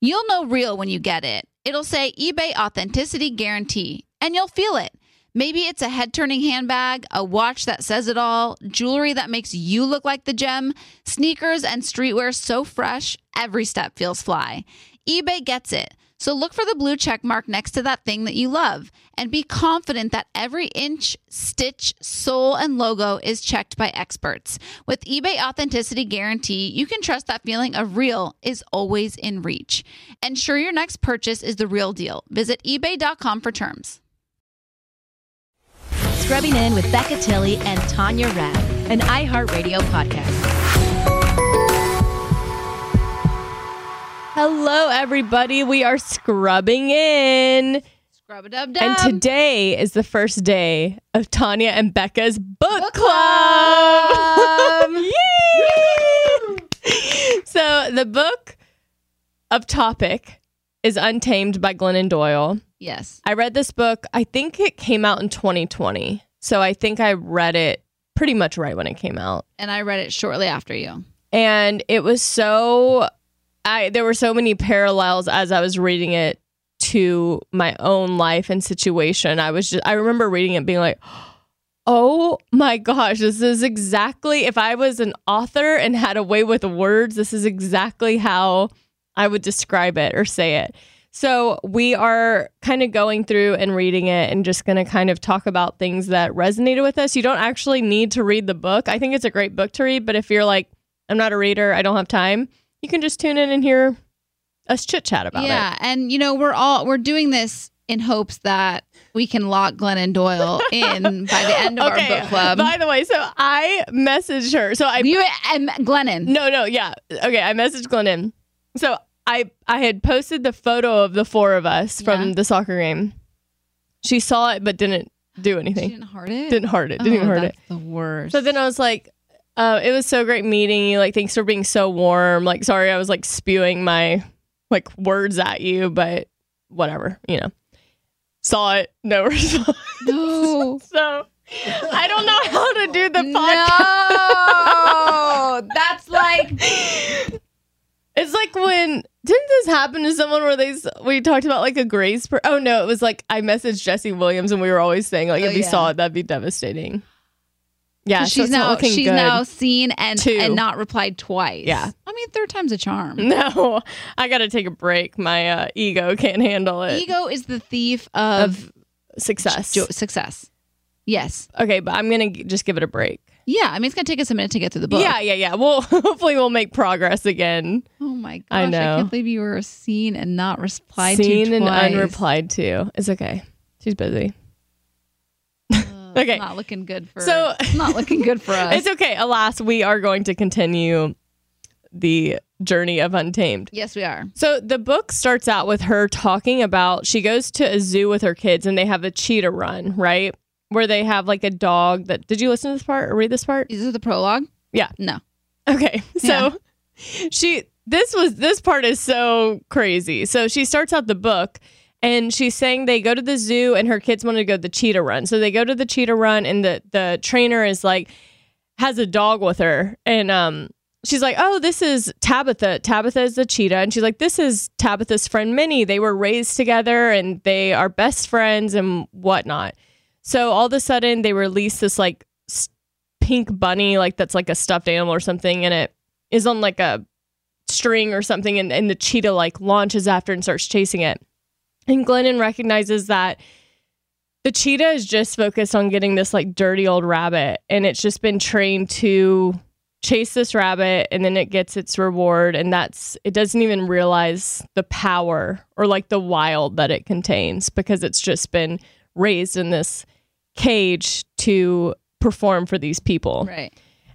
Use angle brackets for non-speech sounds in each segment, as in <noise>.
You'll know real when you get it. It'll say eBay Authenticity Guarantee, and you'll feel it. Maybe it's a head turning handbag, a watch that says it all, jewelry that makes you look like the gem, sneakers and streetwear so fresh, every step feels fly. eBay gets it. So look for the blue check mark next to that thing that you love and be confident that every inch, stitch, sole, and logo is checked by experts. With eBay Authenticity Guarantee, you can trust that feeling of real is always in reach. Ensure your next purchase is the real deal. Visit eBay.com for terms. Scrubbing In with Becca Tilley and Tanya Rad, an iHeartRadio podcast. Hello, everybody. We are scrubbing in. Scrub a dub dub. And today is the first day of Tanya and Becca's book, Book club. club. <laughs> Yay! so, the book of topic is Untamed by Glennon Doyle. yes. I read this book, I think it came out in 2020. So, I think I read it pretty much right when it came out. And I read it shortly after you. and it was so i there were so many parallels as i was reading it to my own life and situation i was just i remember reading it being like oh my gosh this is exactly if i was an author and had a way with words this is exactly how i would describe it or say it so we are kind of going through and reading it and just going to kind of talk about things that resonated with us you don't actually need to read the book i think it's a great book to read but if you're like I'm not a reader. I don't have time. You can just tune in and hear us chit chat about yeah, it. Yeah, and you know we're all we're doing this in hopes that we can lock Glennon Doyle <laughs> in by the end of our book club. By the way, so I messaged her. So I you and Glennon. no no yeah okay. I messaged Glennon. So I I had posted the photo of the four of us from Yeah. the soccer game. She saw it but didn't do anything. She didn't heart it. Didn't heart it. Didn't oh, even Oh, heart it. The worst. So then I was like, uh, it was so great meeting you. Like, thanks for being so warm. Like, sorry, I was like spewing my like words at you, but whatever, you know. Saw it, no <laughs> response. no. <laughs> so I don't know how to do the podcast. No, that's like <laughs> It's like when didn't this happen to someone where they we talked about like a grace? Per- oh no, it was like I messaged Jesse Williams and we were always saying like Oh, if we yeah. saw it, that'd be devastating. Yeah, so she's now she's good. now seen and Two. and not replied twice. Yeah. I mean third time's a charm. <laughs> No, I got to take a break. My uh, ego can't handle it. Ego is the thief of, of success. jo- success. Yes. okay, but I'm gonna g- just give it a break. Yeah. I mean, it's gonna take us a minute to get through the book. Yeah, yeah, yeah. Well, <laughs> hopefully we'll make progress again. Oh my gosh! I I, can't believe you were seen and not replied Seen to Seen and unreplied to. It's okay. She's busy. Okay. not looking good for. So- it's <laughs> not looking good for <laughs> us. It's okay. Alas, we are going to continue the journey of Untamed. yes, we are. So the book starts out with her talking about she goes to a zoo with her kids and they have a cheetah run, right? Where they have like a dog that did you listen to this part or read this part? Is this the prologue? Yeah. No. Okay. <laughs> So Yeah. she this was this part is so crazy. So she starts out the book and she's saying they go to the zoo and her kids want to go to the cheetah run. So they go to the cheetah run and the the trainer is like has a dog with her and um she's like, "Oh, this is Tabitha. Tabitha is the cheetah." And she's like, "This is Tabitha's friend Minnie. They were raised together and they are best friends and whatnot." So all of a sudden they release this like pink bunny like that's like a stuffed animal or something and it is on like a string or something and, and the cheetah like launches after and starts chasing it and glennon recognizes that the cheetah is just focused on getting this like dirty old rabbit and it's just been trained to chase this rabbit and then it gets its reward and that's it doesn't even realize the power or like the wild that it contains because it's just been raised in this cage to perform for these people Right.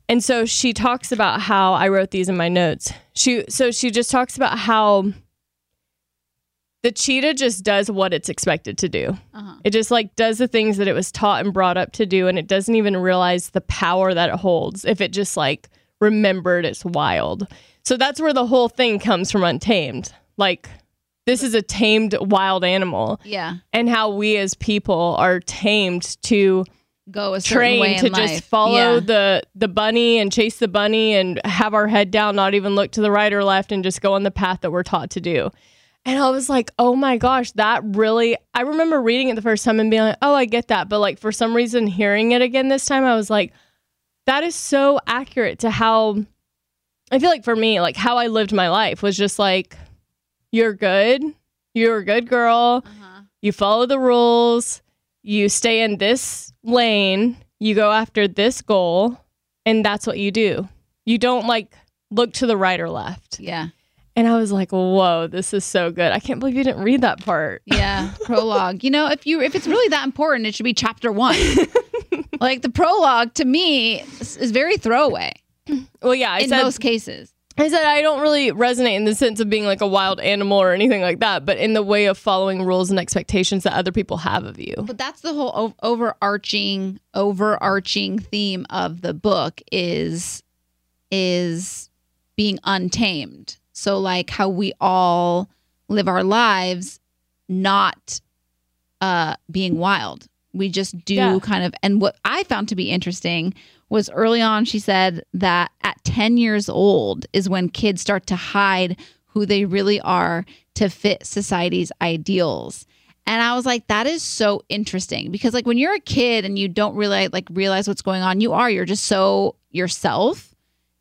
and so she talks about how I wrote these in my notes. She so she just talks about how the cheetah just does what it's expected to do. Uh-huh. It just like does the things that it was taught and brought up to do and it doesn't even realize the power that it holds if it just like remembered it's wild. So that's where the whole thing comes from untamed. Like this is a tamed wild animal Yeah. and how we as people are tamed to Go a trained in to life. just follow Yeah. the the bunny and chase the bunny and have our head down, not even look to the right or left, and just go on the path that we're taught to do. And I was like, oh my gosh, that really. I remember reading it the first time and being like, oh, I get that. But like for some reason, hearing it again this time, I was like, that is so accurate to how I feel like for me, like how I lived my life was just like, you're good, you're a good girl, Uh-huh. you follow the rules, you stay in this lane, you go after this goal, and that's what you do. You don't like look to the right or left. Yeah. And I was like, whoa, this is so good. I can't believe you didn't read that part. Yeah. <laughs> Prologue. You know, if you if it's really that important, it should be chapter one. <laughs> like the prologue to me is, very throwaway Well, yeah, I in said most cases. I said I don't really resonate in the sense of being like a wild animal or anything like that, but in the way of following rules and expectations that other people have of you. But that's the whole o- overarching overarching theme of the book is is being untamed. So like how we all live our lives not uh being wild. We just do Yeah. kind of and what I found to be interesting was early on she said that at 10 years old is when kids start to hide who they really are to fit society's ideals. And I was like, that is so interesting because like when you're a kid and you don't really like realize what's going on, you are, you're just so yourself.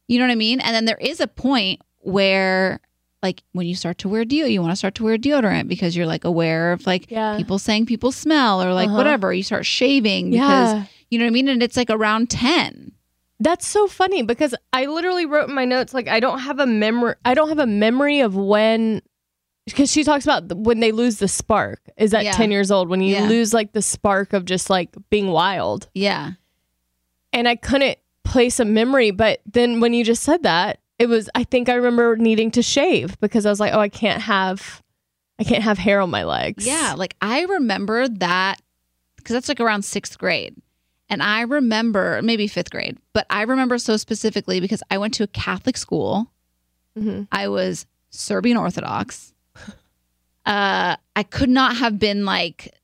You know what I mean? And then there is a point where like when you start to wear deo, you want to start to wear deodorant because you're like aware of like Yeah. people saying people smell or like Uh-huh. whatever. You start shaving because Yeah. you know what I mean? And it's like around 10. That's so funny because I literally wrote in my notes like I don't have a memory I don't have a memory of when because she talks about when they lose the spark is at Yeah. 10 years old when you Yeah. lose like the spark of just like being wild. Yeah. And I couldn't place a memory but then when you just said that it was I think I remember needing to shave because I was like oh I can't have I can't have hair on my legs. Yeah, like I remember that because that's like around sixth grade. And I remember maybe fifth grade, but I remember so specifically because I went to a Catholic school. Mhm. I was Serbian Orthodox. <laughs> Uh, I could not have been like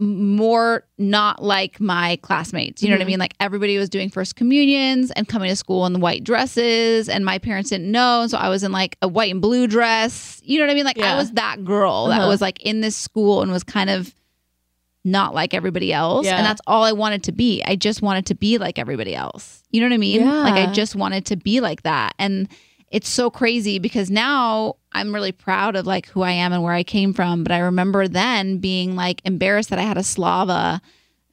more not like my classmates. You know what I mean? Like everybody was doing first communions and coming to school in the white dresses, and my parents didn't know. So I was in like a white and blue dress. You know what I mean? Like I was that girl that Uh-huh. was like in this school and was kind of not like everybody else. Yeah. And that's all I wanted to be. I just wanted to be like everybody else. You know what I mean? Like I just wanted to be like that. And it's so crazy because now I'm really proud of like who I am and where I came from. But I remember then being like embarrassed that I had a Slava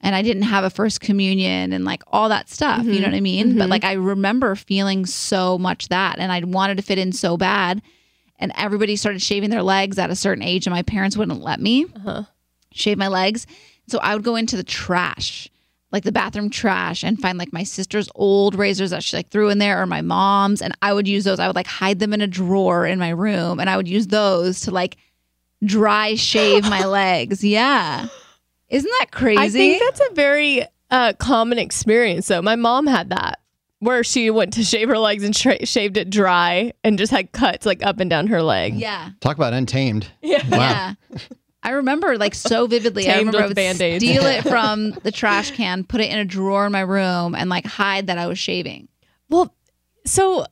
and I didn't have a first communion and like all that stuff. You know mm-hmm. what I mean? But mm-hmm. like I remember feeling so much that and I wanted to fit in so bad. And everybody started shaving their legs at a certain age, and my parents wouldn't let me uh-huh. shave my legs. So I would go into the trash, like the bathroom trash, and find like my sister's old razors that she like threw in there or my mom's. And I would use those. I would like hide them in a drawer in my room and I would use those to like dry shave my <laughs> legs. Yeah. Isn't that crazy? I think that's a very uh, common experience though. My mom had that. where she went to shave her legs and tra- shaved it dry and just had cuts like up and down her leg. Yeah. Talk about untamed. <laughs> Yeah. I remember like so vividly. I <laughs> Tamed remember I with would Band-Aids. steal it <laughs> from the trash can, put it in a drawer in my room, and like hide that I was shaving. Well, so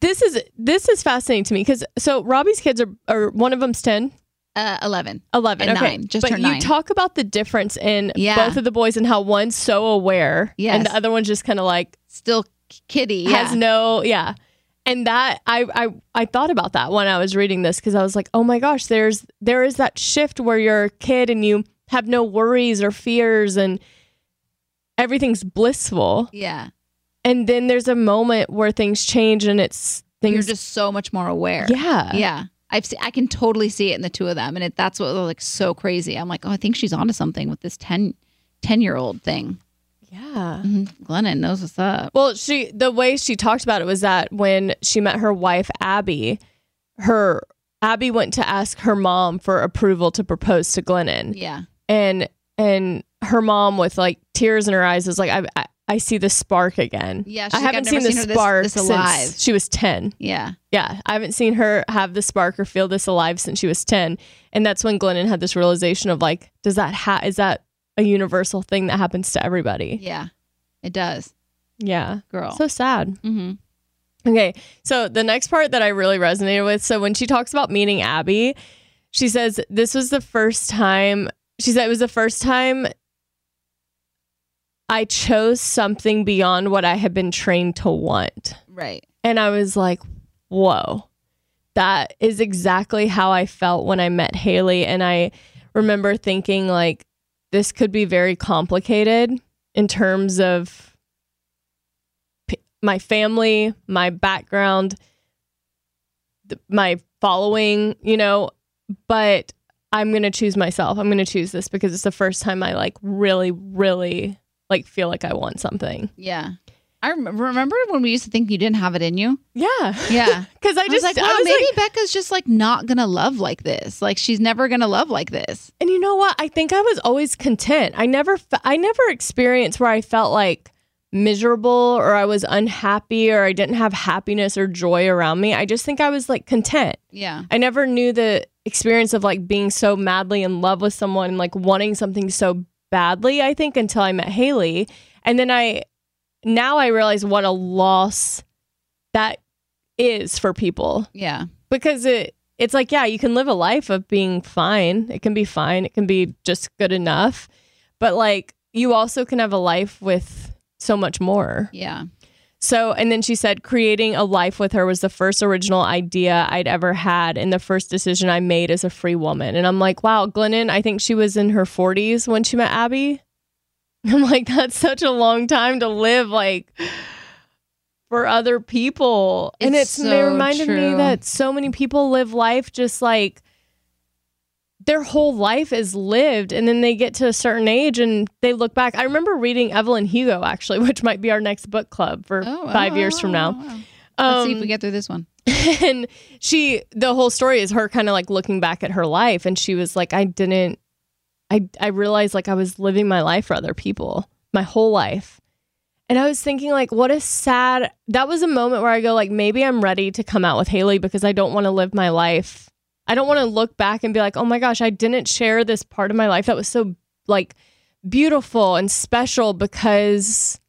this is this is fascinating to me because so Robbie's kids are, are one of them's 10, Uh, Eleven. 11. And okay. nine, just but turned you nine. talk about the difference in Yeah. both of the boys and how one's so aware Yes. and the other one's just kind of like Still kitty. Yeah. has no yeah and that I, I i thought about that when i was reading this because i was like oh my gosh there's there is that shift where you're a kid and you have no worries or fears and everything's blissful yeah. and then there's a moment where things change and it's things You're just so much more aware. yeah Yeah. I've se- I can totally see it in the two of them, and it, that's what was like so crazy. I'm like, oh, I think she's onto something with this 10, 10 year old thing. Yeah Mhm. Glennon knows what's up. Well, she the way she talked about it was that when she met her wife Abby, her Abby went to ask her mom for approval to propose to Glennon. Yeah. and and her mom with like tears in her eyes was like I I, I see the spark again. Yeah, she's I haven't "I've seen the seen her this- spark this alive." since she was ten. Yeah. Yeah, I haven't seen her have the spark or feel this alive since she was ten, and that's when Glennon had this realization of like, does that ha- is that a universal thing that happens to everybody? Yeah. It does. Yeah, Girl. so sad. mm-hmm. Okay, so the next part that I really resonated with. So when she talks about meeting Abby, she says this was the first time. She said it was the first time I chose something beyond what I had been trained to want, Right. and I was like, "Whoa, that is exactly how I felt when I met Hayley." And I remember thinking like, this could be very complicated in terms of p- my family, my background, th- my following, you know, but I'm going to choose myself. I'm going to choose this because it's the first time I like really really like feel like I want something. Yeah. I remember when we used to think you didn't have it in you. Yeah. Yeah. <laughs> Cuz I I, just was like, wow, was maybe like- Becca's just like not gonna love like this. Like she's never gonna love like this. And you know what? I think I was always content. I never I never experienced where I felt like miserable or I was unhappy or I didn't have happiness or joy around me. I just think I was like content. Yeah. I never knew the experience of like being so madly in love with someone and like wanting something so badly, I think, until I met Hayley. And then I, now I realize what a loss that is for people Yeah. because it, it's like, yeah, you can live a life of being fine. It can be fine. It can be just good enough. But like, you also can have a life with so much more. Yeah. So, and then she said, creating a life with her was the first original idea I'd ever had and the first decision I made as a free woman. And I'm like, wow, Glennon, I think she was in her 40s when she met Abby. <laughs> I'm like, that's such a long time to live, like, for other people. and It's it's, it so reminded me that so many people live life just like, their whole life is lived and then they get to a certain age and they look back. I remember reading Evelyn Hugo actually, <laughs> which might be our next book club for Oh, five oh, years from now. wow. Let's see if Um, we get through this one. <laughs> and she the whole story is her kind of like looking back at her life and she was like I didn't I I realized like I was living my life for other people my whole life. And I was thinking like what a sad that was a moment where I go like maybe I'm ready to come out with Hayley because I don't want to live my life. I don't want to look back and be like, "Oh my gosh, I didn't share this part of my life that was so like beautiful and special because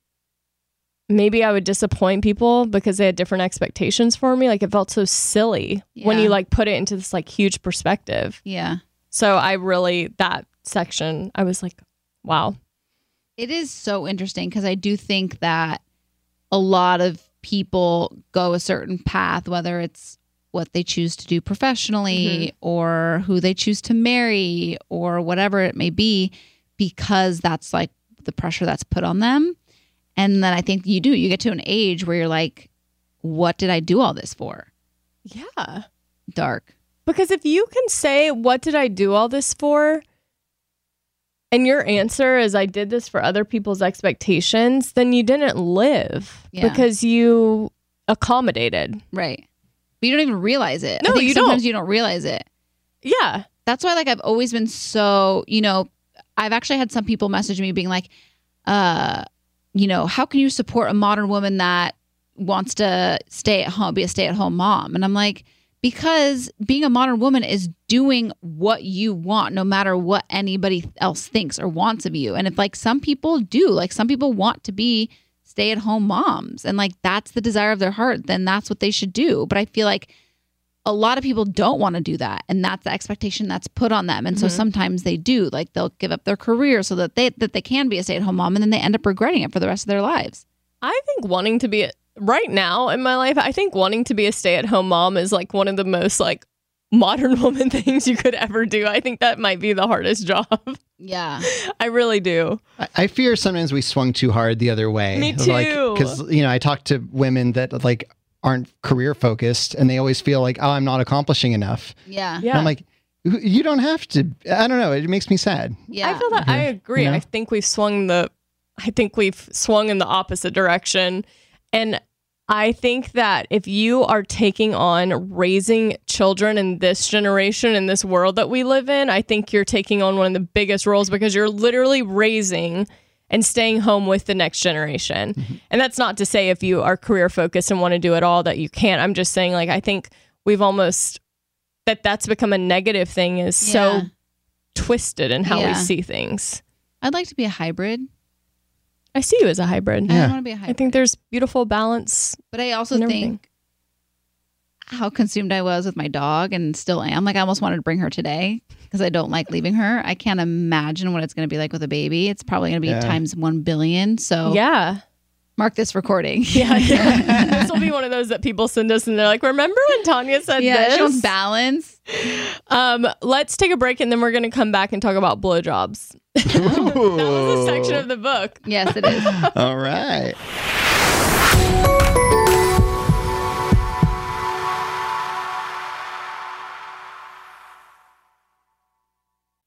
maybe I would disappoint people because they had different expectations for me. Like it felt so silly when you like put it into this like huge perspective. Yeah. So I really that section I was like, wow. It is so interesting because I do think that a lot of people go a certain path, whether it's what they choose to do professionally mm-hmm. or who they choose to marry or whatever it may be, because that's like the pressure that's put on them. And then I think you do, you get to an age where you're like, what did I do all this for? Yeah. Dark. Because if you can say, What did I do all this for? And your answer is, I did this for other people's expectations, then you didn't live Yeah. because you accommodated. Right. But you don't even realize it. No, you sometimes don't. you don't realize it. Yeah. that's why like I've always been so, you know, I've actually had some people message me being like, uh, you know, how can you support a modern woman that wants to stay at home, be a stay at home mom? And I'm like, because being a modern woman is doing what you want no matter what anybody else thinks or wants of you. And if like some people do like some people want to be stay at home moms and like that's the desire of their heart then that's what they should do. But i feel like a lot of people don't want to do that and that's the expectation that's put on them. And so mm-hmm. sometimes they do like they'll give up their career so that they that they can be a stay at home mom and then they end up regretting it for the rest of their lives. I think wanting to be right now in my life, I think wanting to be a stay-at-home mom is like one of the most like modern <laughs> woman things you could ever do. I think that might be the hardest job. yeah I really do. I- I fear sometimes we swung too hard the other way. Me too. Because you know, I talk to women that like aren't career focused, and they always feel like, oh, I'm not accomplishing enough. yeah And Yeah. I'm like, "You- you don't have to. I don't know. It makes me sad. yeah I feel that I agree. You know? I think we've swung the I think we've swung in the opposite direction. And I think that if you are taking on raising children in this generation in this world that we live in, I think you're taking on one of the biggest roles because you're literally raising and staying home with the next generation. Mm-hmm. And that's not to say if you are career focused and want to do it all that you can't. I'm just saying like I think we've almost that that's become a negative thing is so twisted in how we see things. i'd like to be a hybrid I see you as a hybrid. i Yeah. want to be a hybrid I think there's beautiful balance. But I also think how consumed I was with my dog and still am. Like I almost wanted to bring her today because I don't like leaving her. I can't imagine what it's going to be like with a baby. It's probably going to be Yeah. times 1 billion. So Yeah. Mark this recording. Yeah. yeah. <laughs> this will be one of those that people send us and they're like, remember when Tanya said Yeah, this? she wants balance. Um, let's take a break and then we're going to come back and talk about blowjobs. <laughs> that was a section of the book. Yes, it is. <laughs> All right.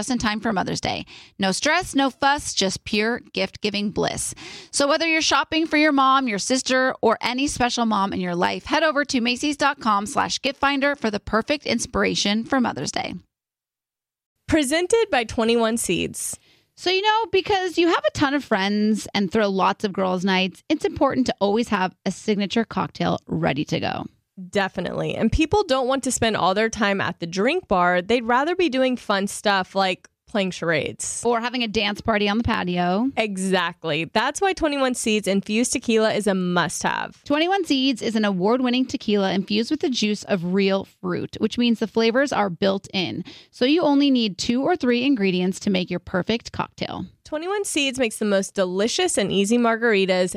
just in time for Mother's Day. No stress, no fuss, just pure gift giving bliss. So, whether you're shopping for your mom, your sister, or any special mom in your life, head over to Macy's.com slash gift finder for the perfect inspiration for Mother's Day. Presented by 21 Seeds. So, you know, because you have a ton of friends and throw lots of girls' nights, it's important to always have a signature cocktail ready to go. Definitely. And people don't want to spend all their time at the drink bar. They'd rather be doing fun stuff like playing charades. Or having a dance party on the patio. Exactly. That's why 21 Seeds infused tequila is a must have. 21 Seeds is an award winning tequila infused with the juice of real fruit, which means the flavors are built in. So you only need two or three ingredients to make your perfect cocktail. 21 Seeds makes the most delicious and easy margaritas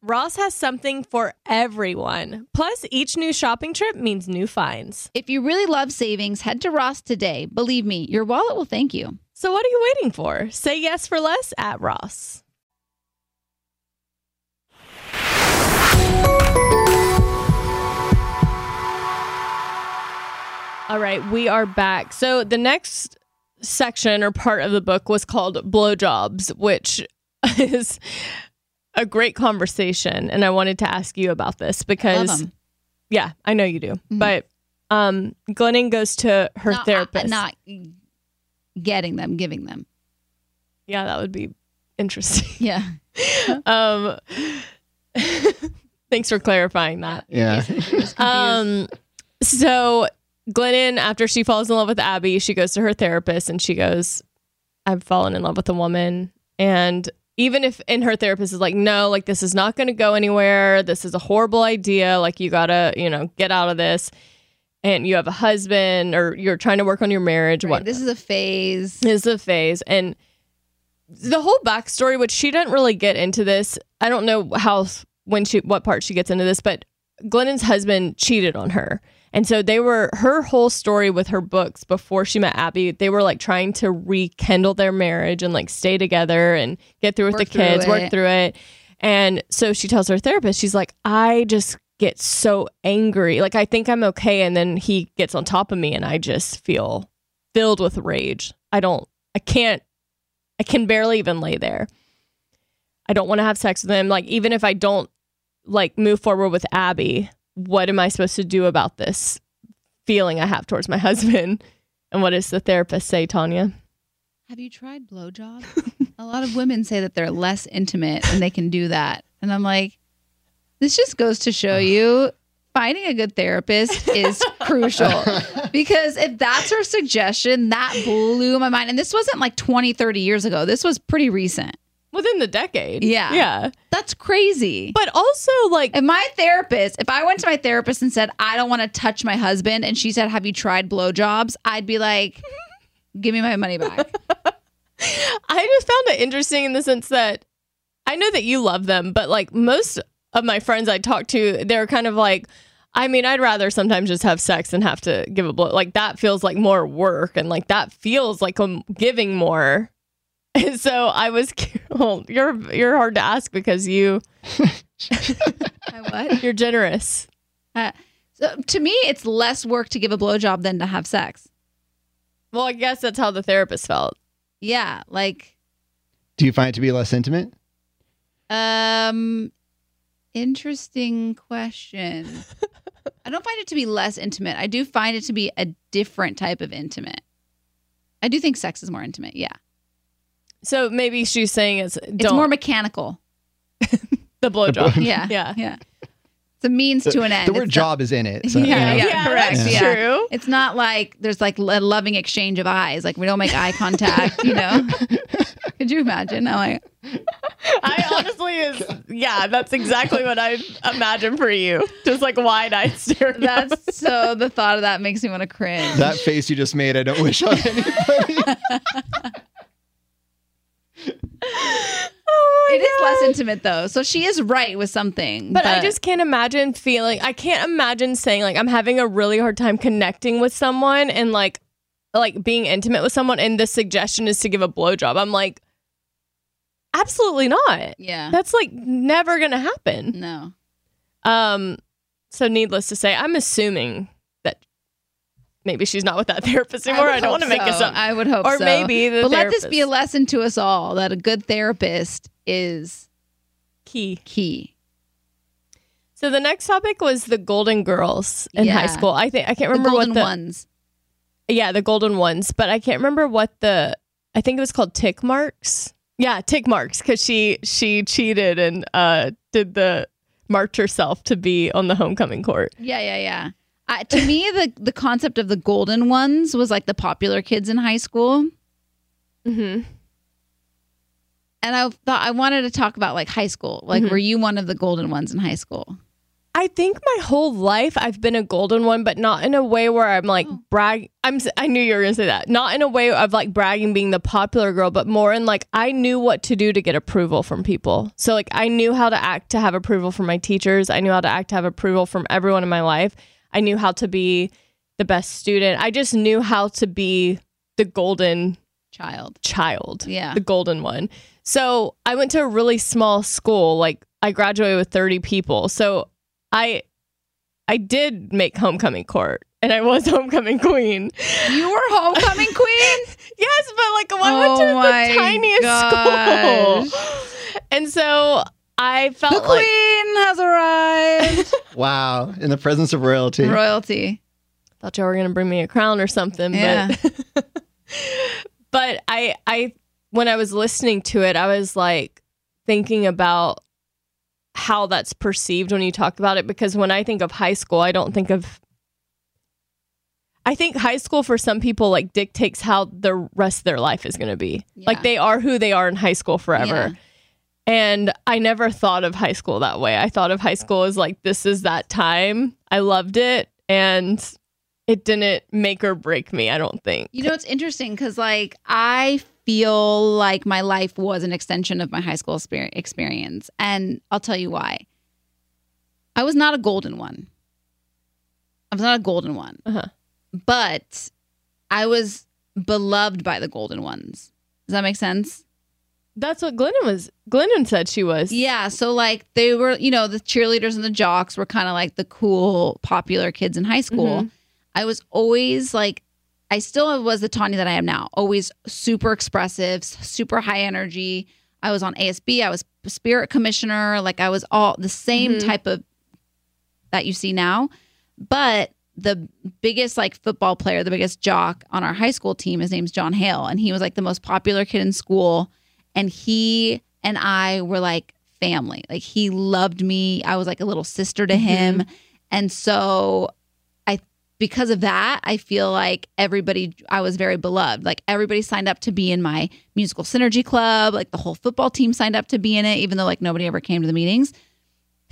Ross has something for everyone. Plus, each new shopping trip means new finds. If you really love savings, head to Ross today. Believe me, your wallet will thank you. So, what are you waiting for? Say yes for less at Ross. All right, we are back. So, the next section or part of the book was called Blowjobs, which <laughs> is a great conversation. And I wanted to ask you about this because, yeah, I know you do. But um, Glennon goes to her Not- therapist. Not getting them, giving them. Yeah, that would be interesting. Yeah. <laughs> um, <laughs> thanks for clarifying that. Yeah. Um, so Glennon, after she falls in love with Abby, she goes to her therapist and she goes, "I've fallen in love with a woman." And even if in her therapist is like, "No, like this is not going to go anywhere. This is a horrible idea. Like you gotta, you know, get out of this." And you have a husband, or you're trying to work on your marriage. Right, What This is a phase. This is a phase and the whole backstory which she doesn't really get into this i don't know how when she what part she gets into this but glennon's husband cheated on her and so they were her whole story with her books before she met abby they were like trying to rekindle their marriage and like stay together and get through with Work the through kids work through it. And so she tells her therapist she's like i just get so angry. Like i think i'm okay. And then he gets on top of me and i just feel filled with rage. I don't i can't I can barely even lay there. I don't want to have sex with him. Like, even if I don't like move forward with Abby, what am I supposed to do about this feeling I have towards my <laughs> husband? And what does the therapist say, Tanya? Have you tried blowjob? a lot of women say that they're less intimate and they can do that. And I'm like, this just goes to show you finding a good therapist is <laughs> crucial. Because if that's her suggestion, that blew my mind. And this wasn't like 20, 30 years ago. This was pretty recent. Within the decade. Yeah. Yeah. That's crazy. But also, like, If my therapist, if I went to my therapist and said, I don't want to touch my husband, and she said, Have you tried blowjobs? I'd be like, <laughs> Give me my money back. <laughs> I just found it interesting in the sense that I know that you love them, but like most of my friends I talk to, they're kind of like, I mean, I'd rather sometimes just have sex than have to give a blow. Like that feels like more work, and like that feels like I'm giving more. And <laughs> so I was, well, you're you're hard to ask because you <laughs> I what? you're generous. Uh, so to me, it's less work to give a blowjob than to have sex. Well, I guess that's how the therapist felt. Yeah, like Do you find it to be less intimate? um interesting question. <laughs> I don't find it to be less intimate. I do find it to be a different type of intimate. I do think sex is more intimate. Yeah. So maybe she's saying it's It's don't more mechanical. <laughs> the blowjob. Yeah. <laughs> Yeah. Yeah. It's a means to an end. The word It's job is in it. so, Yeah, you know. yeah, correct. That's Yeah. true. It's not like there's like a loving exchange of eyes. Like we don't make eye contact, you know? <laughs> Could you imagine? I'm like, I honestly is yeah, that's exactly what I imagine for you. Just like wide eyed staring. at that's so the thought of that makes me want to cringe. That face you just made, I don't wish on anybody. <laughs> Oh It is less intimate though. So she is right with something. But, I just can't imagine feeling I can't imagine saying like I'm having a really hard time connecting with someone and like like being intimate with someone and the suggestion is to give a blowjob. I'm like absolutely not. Yeah. That's like never gonna happen. no. Um so needless to say, I'm assuming maybe she's not with that <laughs> therapist anymore. would I, don't want to make this so. up. I would hope Or so. maybe the But let this be a lesson to us all that a good therapist is Key. key. So the next topic was the Golden Girls in Yeah. high school. I think I can't The remember golden what the ones. yeah the golden ones, but I can't remember what the I think it was called tick marks. Yeah, tick marks because she she cheated and uh did the marked herself to be on the homecoming court. Yeah, yeah, yeah. Uh, to me, the the concept of the golden ones was like the popular kids in high school, Mm-hmm. and I thought I wanted to talk about like high school. Like, Mhm. were you one of the golden ones in high school? I think my whole life I've been a golden one, but not in a way where I'm like Oh. brag. I'm. I knew you were gonna say that. Not in a way of like bragging being the popular girl, but more in like I knew what to do to get approval from people. So like I knew how to act to have approval from my teachers. I knew how to act to have approval from everyone in my life. I knew how to be the best student. I just knew how to be the golden Child. child. Yeah. The golden one. So I went to a really small school. Like I graduated with 30 people. So I I did make homecoming court and I was <laughs> homecoming queen. You were homecoming <laughs> queen. Yes, but like I Oh went to the tiniest <laughs> gosh. school. And so I felt The like queen has arrived. <laughs> <laughs> Wow. In the presence of royalty. Royalty. thought y'all were gonna bring me a crown or something. Yeah. But <laughs> but I I when I was listening to it, I was like thinking about how that's perceived when you talk about it because when I think of high school, I don't think of I think high school for some people like dictates how the rest of their life is going to be. Like they are who they are in high school forever. Yeah. And I never thought of high school that way. I thought of high school as like, this is that time. I loved it. And it didn't make or break me, I don't think. You know, it's interesting because, like, I feel like my life was an extension of my high school exper- experience. And I'll tell you why. I was not a golden one. I was not a golden one. Uh-huh. But I was beloved by the golden ones. Does that make sense? That's what Glennon was. Glennon said she was. Yeah. So, like, they were, you know, the cheerleaders and the jocks were kind of like the cool, popular kids in high school. Mhm. I was always like, I still was the Tanya that I am now, always super expressive, super high energy. I was on ASB, I was spirit commissioner, like I was all the same Mhm. type of that you see now. But the biggest like football player, the biggest jock on our high school team, his name's John Hale, and he was like the most popular kid in school. And he and I were like family. Like he loved me. I was like a little sister to mm-hmm. him. And so I because of that, I feel like everybody I was very beloved. Like everybody signed up to be in my musical synergy club. Like the whole football team signed up to be in it, even though like nobody ever came to the meetings.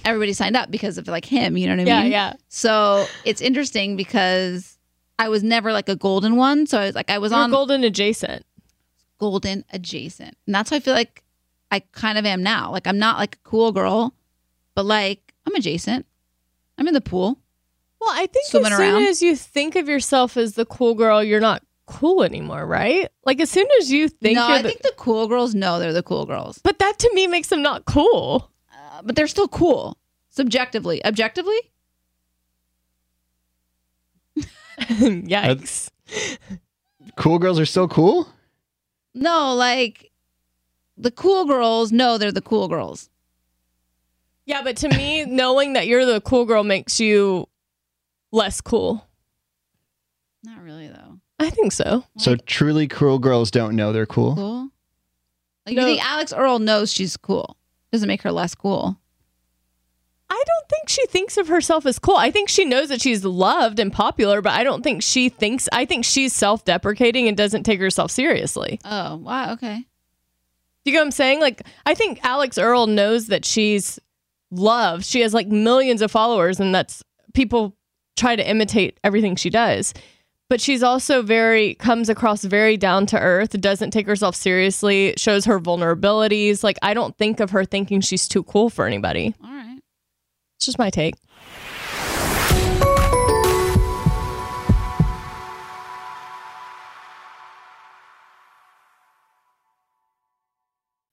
Everybody signed up because of like him, you know what I Yeah, mean? yeah. So it's interesting because I was never like a golden one. So I was like I was You're on golden adjacent. Golden adjacent. And that's how I feel like I kind of am now. Like I'm not like a cool girl, but like I'm adjacent. I'm in the pool. Well, I think Swimming as soon around. as you think of yourself as the cool girl, you're not cool anymore, right? Like as soon as you think no, you're I the, think the cool girls know they're the cool girls, but that to me makes them not cool. uh, but they're still cool subjectively. Objectively, <laughs> Yikes. Cool girls are so cool. No, like the cool girls know they're the cool girls. Yeah, but to me, <laughs> knowing that you're the cool girl makes you less cool. Not really though. I think so. So truly cool girls don't know they're cool. Cool. Like No. you think Alix Earle knows she's cool? Doesn't make her less cool. I don't think she thinks of herself as cool. I think she knows that she's loved and popular, but I don't think she thinks. I think she's self deprecating and doesn't take herself seriously. Oh wow. Okay. Do you get what I'm saying? Like, I think Alix Earle knows that she's loved. She has like millions of followers, and that's people try to imitate everything she does. But she's also very, comes across very down to earth, doesn't take herself seriously, shows her vulnerabilities. Like, I don't think of her thinking she's too cool for anybody. All. It's just my take.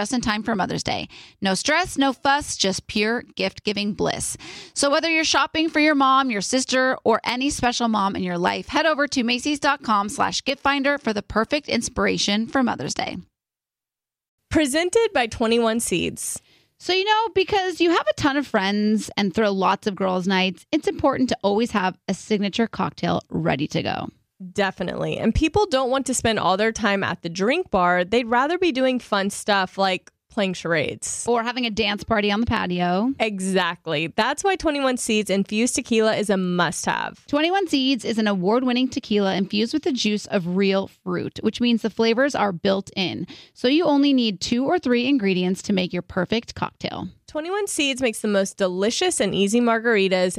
just in time for Mother's Day. No stress, no fuss, just pure gift giving bliss. So, whether you're shopping for your mom, your sister, or any special mom in your life, head over to Macy's.com slash gift finder for the perfect inspiration for Mother's Day. Presented by 21 Seeds. So, you know, because you have a ton of friends and throw lots of girls' nights, it's important to always have a signature cocktail ready to go. Definitely. And people don't want to spend all their time at the drink bar. They'd rather be doing fun stuff like playing charades. Or having a dance party on the patio. Exactly. That's why 21 Seeds infused tequila is a must have. 21 Seeds is an award winning tequila infused with the juice of real fruit, which means the flavors are built in. So you only need two or three ingredients to make your perfect cocktail. 21 Seeds makes the most delicious and easy margaritas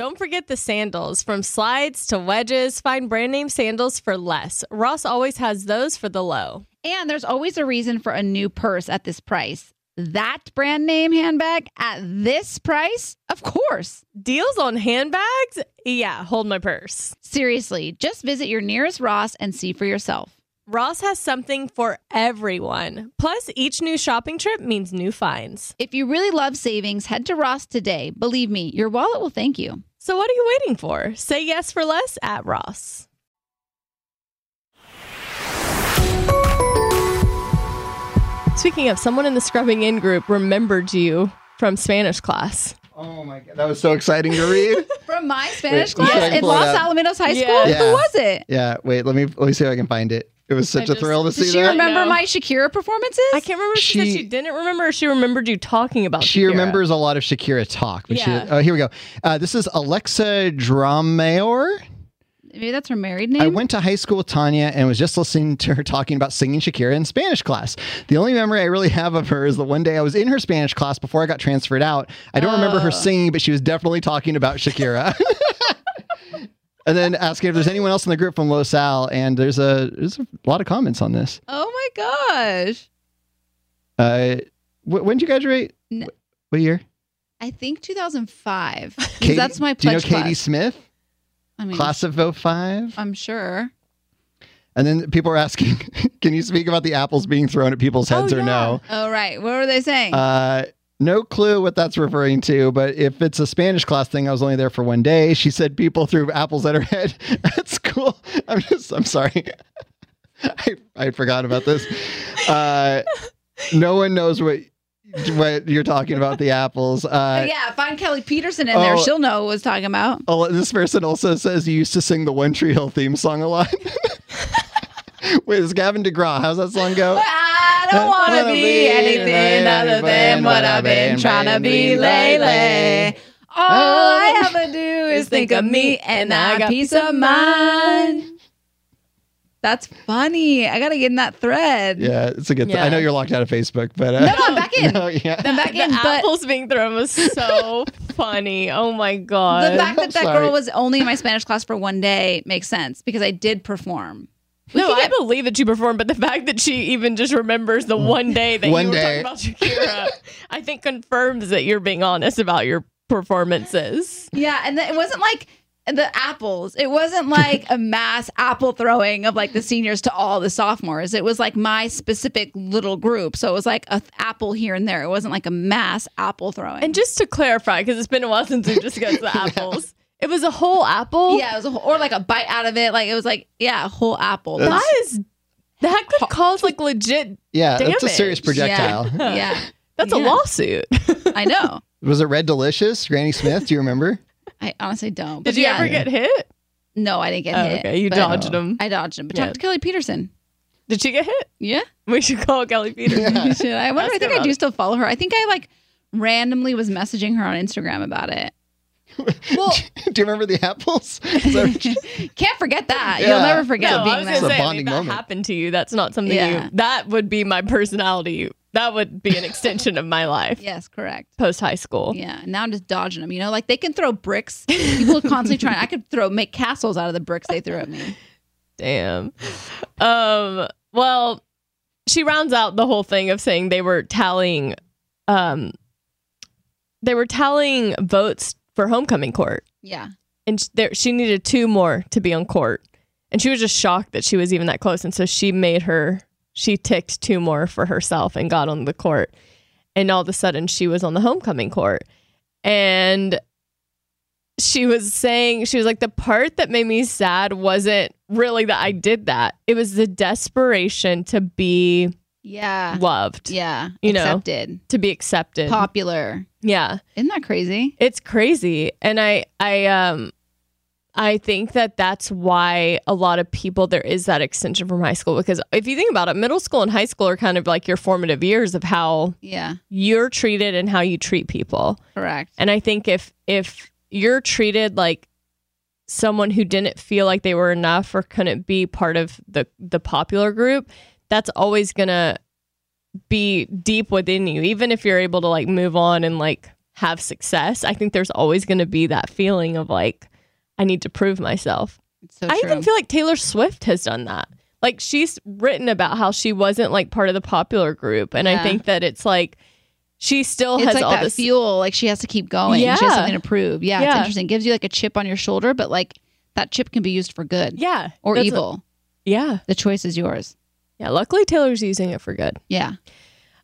Don't forget the sandals. From slides to wedges, find brand name sandals for less. Ross always has those for the low. And there's always a reason for a new purse at this price. That brand name handbag at this price? Of course. Deals on handbags? Yeah, hold my purse. Seriously, just visit your nearest Ross and see for yourself. Ross has something for everyone. Plus, each new shopping trip means new finds. If you really love savings, head to Ross today. Believe me, your wallet will thank you. So, what are you waiting for? Say yes for less at Ross. Speaking of, someone in the Scrubbing In group remembered you from Spanish class. Oh my god, that was so exciting to read. <laughs> From my Spanish Wait, class yeah, at it Los. Alamitos High Yeah. School? Yeah. Who was it? yeah, wait, let me let me see if I can find it. It was such a just- thrill to see. Does she that. remember No. my Shakira performances? I can't remember if she, said She- she didn't remember or she remembered you talking about She Shakira. remembers a lot of Shakira talk. But Yeah. she, oh, here we go. Uh, this is Alexa Dramayor. Maybe that's her married name. I went to high school with Tanya and was just listening to her talking about singing Shakira in Spanish class. The only memory I really have of her is the one day I was in her Spanish class before I got transferred out. I don't remember her singing, but she was definitely talking about Shakira. <laughs> and then asking if there's anyone else in the group from Los Al, and there's a there's a lot of comments on this. oh my gosh. Uh, wh- when did you graduate? N- Wh- What year? I think 2005. Katie- that's my Do you know Katie class. Smith, I mean, class of 05? I'm sure. And then people are asking, <laughs> can you speak about the apples being thrown at people's heads Oh, or yeah. no? Oh, right. What were they saying? Uh, no clue what that's referring to, but if it's a Spanish class thing, I was only there for one day. She said people threw apples at her head <laughs> at school. I'm just, I'm sorry. <laughs> I, I forgot about this. Uh, no one knows what what you're talking about the apples. Uh, yeah, find Kelly Peterson in there. oh. She'll know what was talking about. oh, this person also says you used to sing the One Tree Hill theme song a lot. <laughs> <laughs> Wait, it's Gavin DeGraw. How's that song go? I don't want to be be anything other than what I've been trying to be lately. All I have to do <laughs> is think of me and I got peace of mind. That's funny. I gotta get in that thread. Yeah, it's a good. Th- Yeah. I know you're locked out of Facebook, but uh, No, no, I'm back in. <laughs> no, yeah. I'm back the in, but apples being thrown was so funny. Oh my god. the fact I'm that that sorry. girl was only in my Spanish class for one day makes sense because I did perform. We no, I get- believe that you performed, but the fact that she even just remembers the one <laughs> day that One you were day. talking about Shakira, I think confirms that you're being honest about your performances. Yeah, and it wasn't like the apples. It wasn't like a mass apple throwing of like the seniors to all the sophomores. It was like my specific little group. So it was like a th- apple here and there. It wasn't like a mass apple throwing. And just to clarify, because it's been a while since we've discussed the <laughs> apples, it was a whole apple. yeah, it was a whole, or like a bite out of it. Like it was like yeah, a whole apple. That's- that is that could cause like legit. yeah, that's a serious projectile. Yeah, <laughs> yeah. That's a lawsuit. I know. <laughs> Was it Red Delicious? Granny Smith? Do you remember? I honestly don't. Did you yeah, ever get hit? No, I didn't get Oh, hit. okay, you dodged them. I dodged him. But Yeah. talk to Kelly Peterson. Did she get hit? Yeah. We should call Kelly <laughs> Peterson. You should. I wonder. Ask I think I do it. still follow her. I think I like randomly was messaging her on Instagram about it. Well, <laughs> Do you remember the apples? <laughs> <laughs> Can't forget that. You'll never forget No, I being was there. gonna a say, I mean, bonding that moment. happened to you, that's not something Yeah. you. That would be my personality. That would be an extension of my life Yes, correct. post high school. Yeah. Now I'm just dodging them. You know, like they can throw bricks. People are constantly trying. I could throw make castles out of the bricks they threw at me. Damn. Um. Well, she rounds out the whole thing of saying they were tallying. Um. They were tallying votes for homecoming court, Yeah. and there she needed two more to be on court, and she was just shocked that she was even that close, and so she made her. She ticked two more for herself and got on the court, and all of a sudden she was on the homecoming court, and she was saying she was like the part that made me sad wasn't really that I did that. It was the desperation to be Yeah. loved, Yeah. You know. Accepted. to be accepted. Popular. Yeah. Isn't that crazy? It's crazy. And I I um I think that that's why a lot of people there is that extension from high school because if you think about it, middle school and high school are kind of like your formative years of how Yeah. you're treated and how you treat people. Correct. And I think if if you're treated like someone who didn't feel like they were enough or couldn't be part of the the popular group, that's always going to be deep within you even if you're able to like move on and like have success. I think there's always going to be that feeling of like I need to prove myself. So I even feel like Taylor Swift has done that. Like she's written about how she wasn't like part of the popular group and I think that it's like she still it's has like all that this fuel. Like she has to keep going. She Yeah. has something to prove. Yeah, it's Yeah. interesting. Gives you like a chip on your shoulder, but like that chip can be used for good Yeah. or evil. yeah. the choice is yours. Yeah. Luckily Taylor's using it for good. Yeah.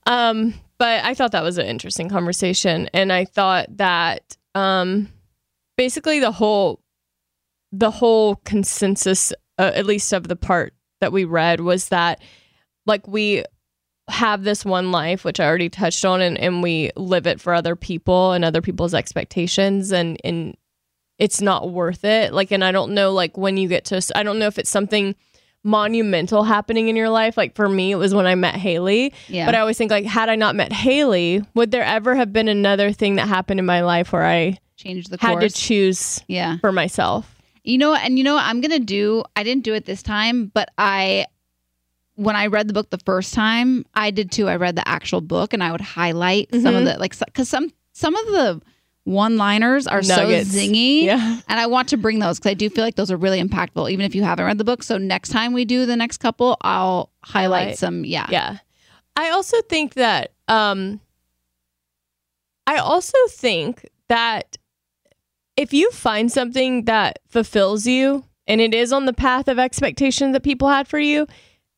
Um, but I thought that was an interesting conversation. And I thought that um basically the whole the whole consensus, uh, at least of the part that we read, was that like we have this one life, which I already touched on, and, and we live it for other people and other people's expectations and and it's not worth it. Like, and I don't know, like when you get to, I don't know if it's something monumental happening in your life. Like for me, it was when I met Hayley. Yeah. But I always think like, had I not met Hayley, would there ever have been another thing that happened in my life where I changed the had course. to choose yeah. for myself? You know, and you know what I'm gonna do. I didn't do it this time, but I, when I read the book the first time, I did too. I read the actual book, and I would highlight some of Mhm. the like because some some of the one-liners are Nuggets. so zingy. Yeah. And I want to bring those because I do feel like those are really impactful, even if you haven't read the book. So next time we do the next couple, I'll highlight Highlight. some. Yeah. Yeah. I also think that um I also think that if you find something that fulfills you and it is on the path of expectation that people had for you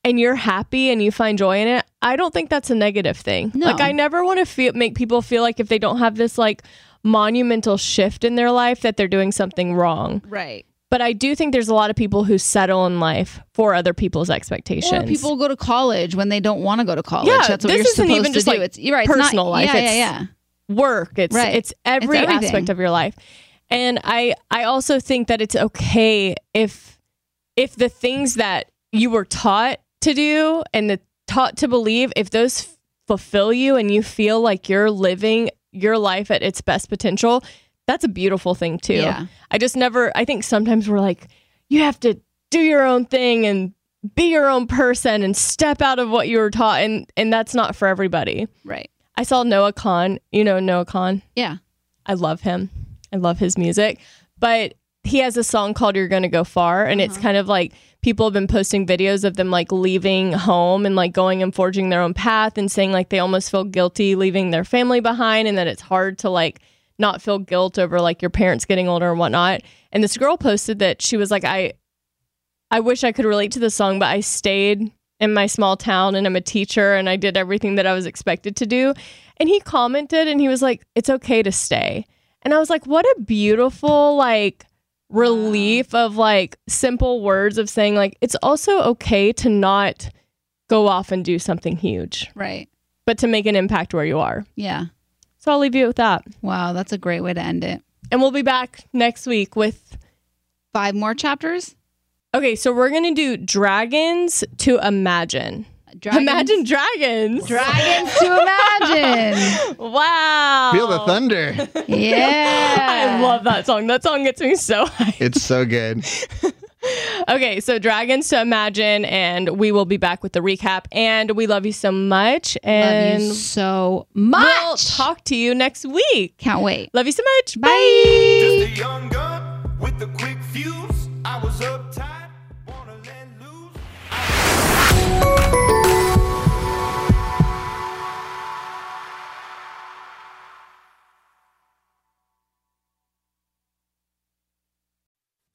and you're happy and you find joy in it, I don't think that's a negative thing. No. Like I never want to feel make people feel like if they don't have this like monumental shift in their life that they're doing something wrong. Right. But I do think there's a lot of people who settle in life for other people's expectations. Or people go to college when they don't want to go to college. Yeah, That's what this you're isn't supposed even to just, do. like, it's right. it's personal not, life. Yeah, It's- yeah, yeah. work it's Right. it's every everything. aspect of your life and i i also think that it's okay if if the things that you were taught to do and the, taught to believe, if those f- fulfill you and you feel like you're living your life at its best potential, that's a beautiful thing too. Yeah. I just never, I think sometimes we're like, you have to do your own thing and be your own person and step out of what you were taught. And, and that's not for everybody. Right. I saw Noah Kahan. You know Noah Kahan? Yeah. I love him. I love his music. But he has a song called You're Gonna Go Far. And it's uh-huh. kind of like people have been posting videos of them like leaving home and like going and forging their own path and saying like they almost feel guilty leaving their family behind and that it's hard to like not feel guilt over like your parents getting older and whatnot. And this girl posted that she was like, I I wish I could relate to the song, but I stayed in my small town and I'm a teacher and I did everything that I was expected to do. And he commented and he was like, It's okay to stay. And I was like, What a beautiful, like, relief of like simple words of saying, like, it's also okay to not go off and do something huge, Right. but to make an impact where you are. Yeah. So I'll leave you with that. Wow, that's a great way to end it. And we'll be back next week with Five more chapters. Okay, so we're gonna do dragons to imagine. Dragons, Imagine dragons. dragons to imagine. <laughs> wow. Feel the thunder. Yeah. <laughs> I love that song. That song gets me so hyped. It's so good. <laughs> Okay, so dragons to imagine, and we will be back with the recap. And we love you so much. Love And you so much. we'll talk to you next week. Can't wait. Love you so much. Bye. Just